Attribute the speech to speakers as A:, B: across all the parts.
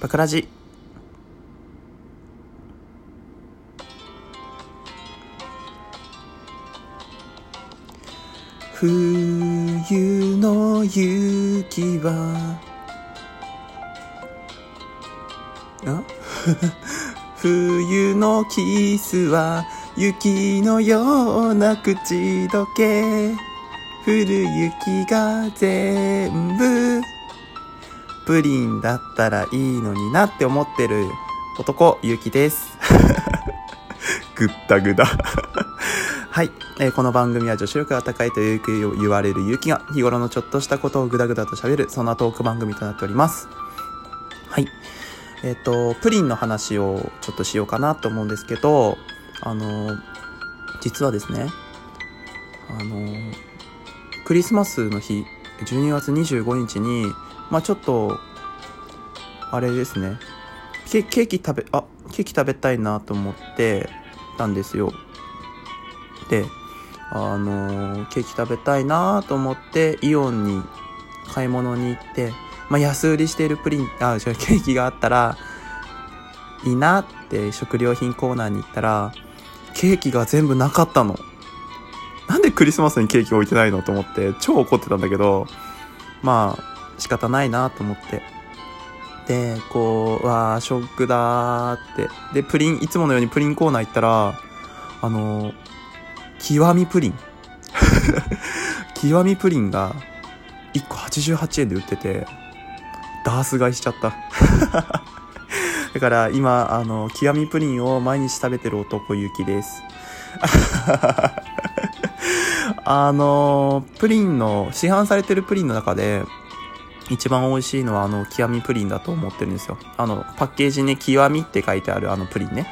A: バクラジ。冬の雪はあ？冬のキスは雪のような口どけ。降る雪が全部プリンだったらいいのになって思ってる男ゆきです。ぐったぐだ。はい、えーこの番組は女子力が高いという言われるゆきが日頃のちょっとしたことをぐだぐだと喋るそんなトーク番組となっております。はい。えっ、とプリンの話をちょっとしようかなと思うんですけどあの実はですねあのクリスマスの日12月25日にまあちょっとあれですね。ケーキ食べあケーキ食べたいなと思ってたんですよ。であのケーキ食べたいなと思ってイオンに買い物に行って、まあ、安売りしているプリンあ違うケーキがあったらいいなって食料品コーナーに行ったらケーキが全部なかったの。なんでクリスマスにケーキ置いてないのと思って超怒ってたんだけどまあ方ないなと思って。でこうわーショックだーって。でプリンいつものようにプリンコーナー行ったらあの極みプリン。極みプリンが1個88円で売っててダース買いしちゃった。だから今あの極みプリンを毎日食べてる男ゆきです。あのプリンの市販されてるプリンの中で一番美味しいのはあの極みプリンだと思ってるんですよ。あのパッケージに極みって書いてあるあのプリンね。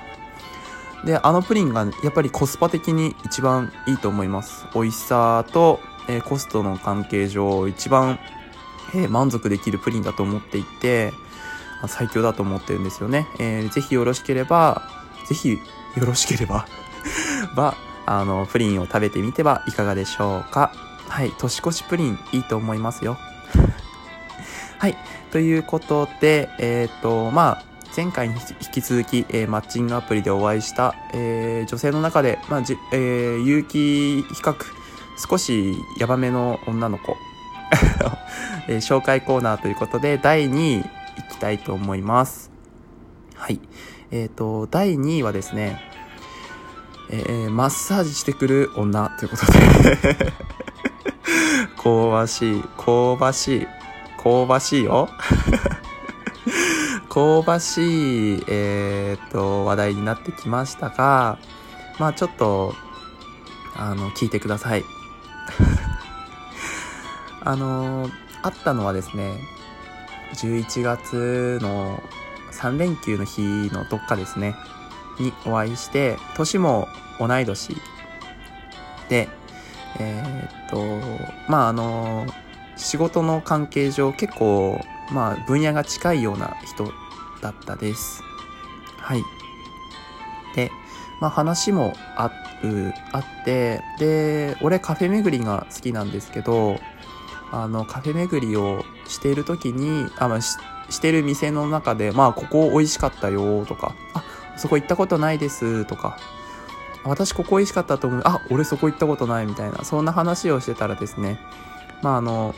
A: であのプリンがやっぱりコスパ的に一番いいと思います。美味しさと、えーコストの関係上一番、えー満足できるプリンだと思っていて最強だと思ってるんですよね、えーぜひよろしければぜひよろしければ はあのプリンを食べてみてはいかがでしょうか。はい年越しプリンいいと思いますよ。はい。ということでえっ、とまあ前回に引き続き、えーマッチングアプリでお会いした、えー女性の中で、まあじえー有機比較少しヤバめの女の子、えー紹介コーナーということで第2位いきたいと思います。はい。えっ、と第2位はですねえーマッサージしてくる女ということで 香ばしい香ばしい香ばしいよ 香ばしい、えーっと、話題になってきましたが、まあちょっと、あの、聞いてください。あの、あったのはですね、11月の3連休の日のどっかですね、にお会いして、年も同い年で、えーっと、まああの、仕事の関係上結構、まあ分野が近いような人だったです。はい。で、まあ話もある、あって、で、俺カフェ巡りが好きなんですけど、あの、カフェ巡りをしている時に、あ、まあ、ししてる店の中で、まあ、ここ美味しかったよとか、あ、そこ行ったことないですとか、私ここ美味しかったと思う、あ、俺そこ行ったことないみたいな、そんな話をしてたらですね、まあ、あの、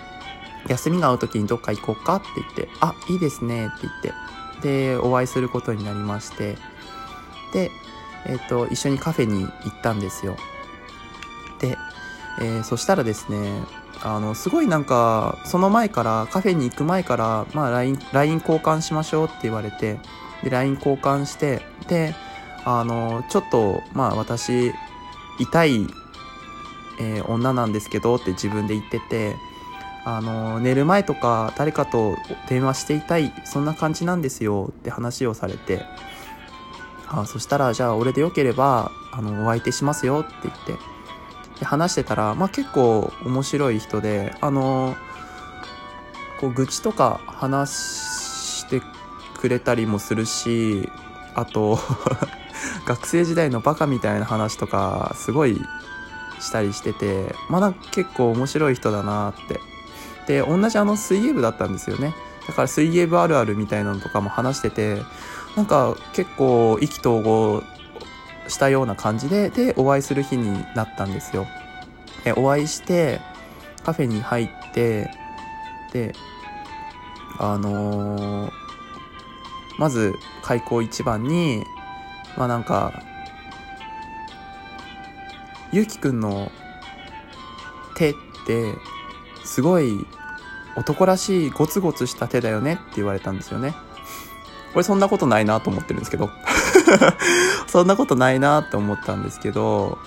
A: 休みが合う時にどっか行こうかって言って、あ、いいですねって言って、で、お会いすることになりまして、で、えっ、と、一緒にカフェに行ったんですよ。で、えーそしたらですね、あの、すごいなんか、その前から、カフェに行く前から、まあ、LINE、LINE 交換しましょうって言われて、で、LINE 交換して、で、あの、ちょっと、まあ、私、痛い、えー女なんですけどって自分で言ってて、あの、寝る前とか誰かと電話していたい、そんな感じなんですよって話をされて、あそしたら、じゃあ俺でよければ、あの、お相手しますよって言って、で話してたら、まあ結構面白い人で、あの、こう愚痴とか話してくれたりもするし、あと、学生時代のバカみたいな話とか、すごいしたりしてて、まだ結構面白い人だなって。で、同じあの水泳部だったんですよね。だから水泳部あるあるみたいなのとかも話してて、なんか結構意気投合したような感じで、で、お会いする日になったんですよ。で、お会いして、カフェに入って、で、あのー、まず開口一番に、まあなんか、ゆうきくんの手って、すごい男らしいゴツゴツした手だよねって言われたんですよね。これそんなことないなと思ってるんですけど。そんなことないなって思ったんですけど、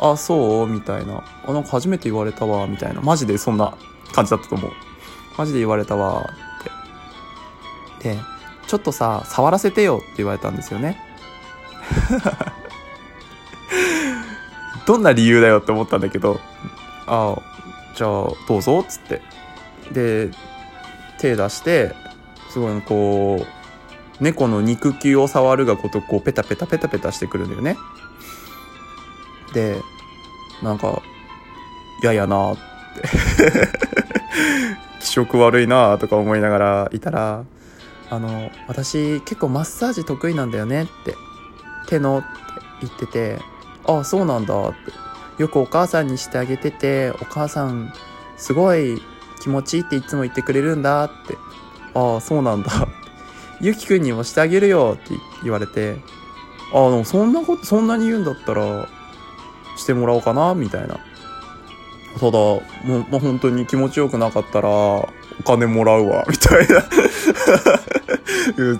A: あ、そう？みたいな。あ、なんか初めて言われたわ、みたいな。マジでそんな感じだったと思う。マジで言われたわ、って。で、ちょっとさ、触らせてよって言われたんですよね。どんな理由だよって思ったんだけど、あじゃあどうぞっつって。で、手出して、すごいこう、猫の肉球を触るがことこうペタペタペタペタしてくるんだよね。で、なんか、嫌やなって 気色悪いなとか思いながらいたら、あの、私結構マッサージ得意なんだよねって、手のって言ってて、ああ、そうなんだって。よくお母さんにしてあげてて、お母さんすごい気持ちいいっていつも言ってくれるんだって。ああ、そうなんだ。ゆきくんにもしてあげるよって言われて、ああ、でもそんなこと、そんなに言うんだったら、してもらおうかな、みたいな。ただ、もう、まあ、本当に気持ちよくなかったら、お金もらうわ、みたいな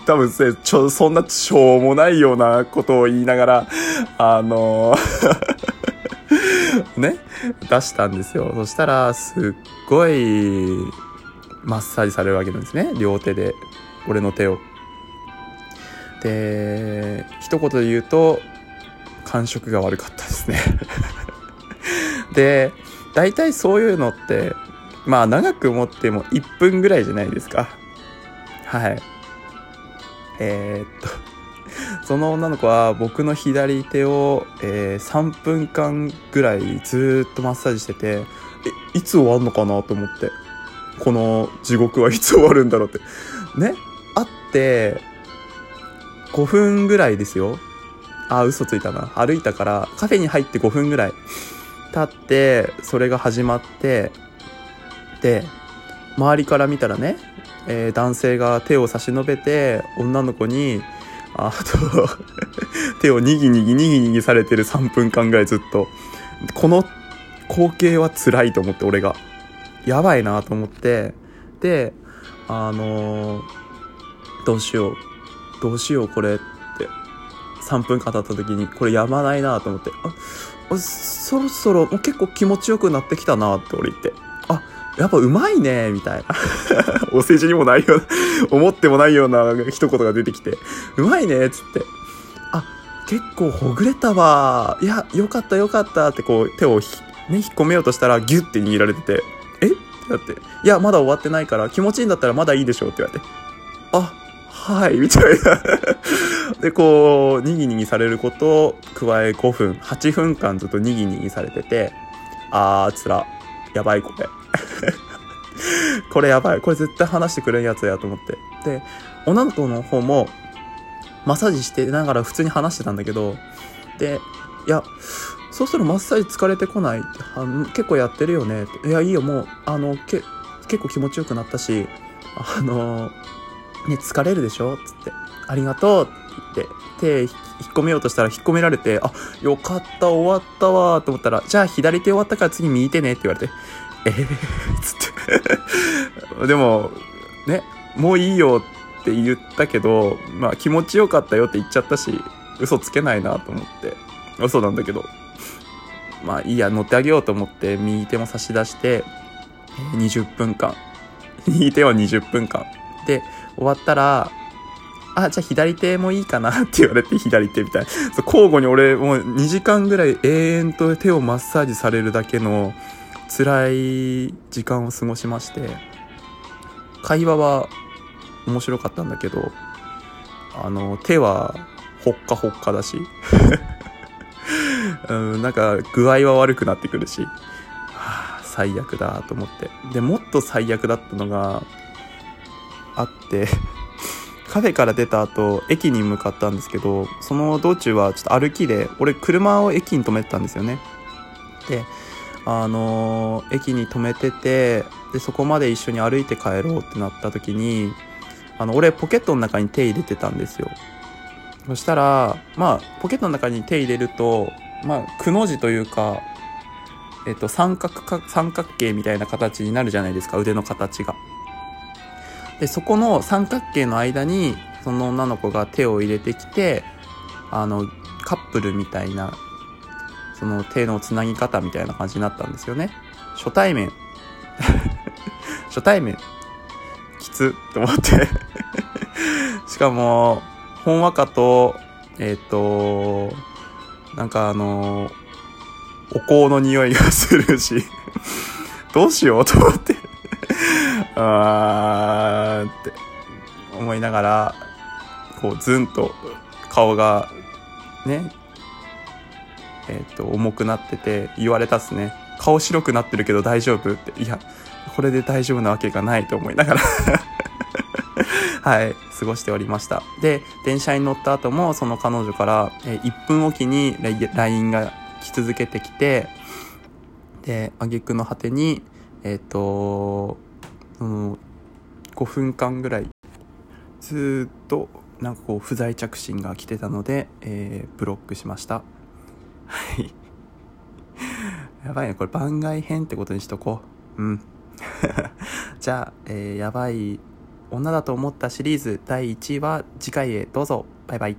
A: 多分せ、ちょ、そんなしょうもないようなことを言いながら、あの ね、出したんですよ。そしたら、すっごい、マッサージされるわけなんですね。両手で。俺の手を。で、一言で言うと、感触が悪かったですね で、大体そういうのって、まあ長く持っても1分ぐらいじゃないですか。はい。えー、っと、その女の子は僕の左手を、えー、3分間ぐらいずっとマッサージしてて、え、いつ終わんのかなと思って。この地獄はいつ終わるんだろうって。ね？会って、5分ぐらいですよ。あ、嘘ついたな。歩いたから、カフェに入って5分ぐらい経って、それが始まって、で、周りから見たらね、えー、男性が手を差し伸べて、女の子に、あと手をにぎにぎにぎにぎされてる3分間ぐらいずっと。この光景は辛いと思って、俺が。やばいなと思って。で、あのー、どうしよう。どうしよう、これって。3分間経った時に、これやまないなと思って。あ、そろそろ、もう結構気持ちよくなってきたなって俺言って。やっぱうまいね、みたいな。お世辞にもないような、思ってもないような一言が出てきて、うまいね、つって。あ、結構ほぐれたわ。いや、よかったよかったってこう手をね、引っ込めようとしたらギュッて握られてて、え？ってなって、いや、まだ終わってないから気持ちいいんだったらまだいいでしょって言われて、あ、はい、みたいな で、こう、にぎにぎされることを加え5分、8分間ずっとにぎにぎされてて、あー、つら、やばいこれ。これやばい。これ絶対話してくれんやつやと思って。で、女の子の方も、マッサージしてながら普通に話してたんだけど、で、いや、そしたらマッサージ疲れてこない？結構やってるよね？いや、いいよ、もう、あの、け、結構気持ちよくなったし、あの、ね、疲れるでしょ？つって、ありがとうって。言って、手引っ込めようとしたら引っ込められて、あ、よかった、終わったわと思ったら、じゃあ左手終わったから次右手ねって言われて、えー、つって でも、ね、もういいよって言ったけど、まあ気持ちよかったよって言っちゃったし、嘘つけないなと思って、嘘なんだけど、まあいいや、乗ってあげようと思って右手も差し出して、20分間。右手は20分間。で、終わったら、あ、じゃあ左手もいいかなって言われて左手みたいな。そう交互に俺もう2時間ぐらい永遠と手をマッサージされるだけの辛い時間を過ごしまして、会話は面白かったんだけど、あの、手はほっかほっかだし、うん、なんか具合は悪くなってくるし、はあ、最悪だと思って。で、もっと最悪だったのが、あって カフェから出た後駅に向かったんですけどその道中はちょっと歩きで俺車を駅に止めてたんですよねであのー駅に止めててでそこまで一緒に歩いて帰ろうってなった時にあの俺ポケットの中に手入れてたんですよ。そしたらまあポケットの中に手入れるとまあくの字というかえっと三角か三角形みたいな形になるじゃないですか腕の形が。でそこの三角形の間にその女の子が手を入れてきてあのカップルみたいなその手のつなぎ方みたいな感じになったんですよね。初対面。初対面。きつ。って思って。しかもほんわかとえっ、となんかあのお香の匂いがするし。どうしよう。と思って。あーって。思いながらこうズンと顔がねえっ、と重くなってて言われたっすね。顔白くなってるけど大丈夫？って。いやこれで大丈夫なわけがないと思いながら。はい、過ごしておりました。で、電車に乗った後も、その彼女から、えー1分おきに LINE が来続けてきて、で、挙句の果てに、えっ、と、その、5分間ぐらい、ずっと、なんかこう、不在着信が来てたので、えーブロックしました。はい。やばいね、これ番外編ってことにしとこう。うん。じゃあ、えーやばい女だと思ったシリーズ第1位は次回へどうぞ。バイバイ。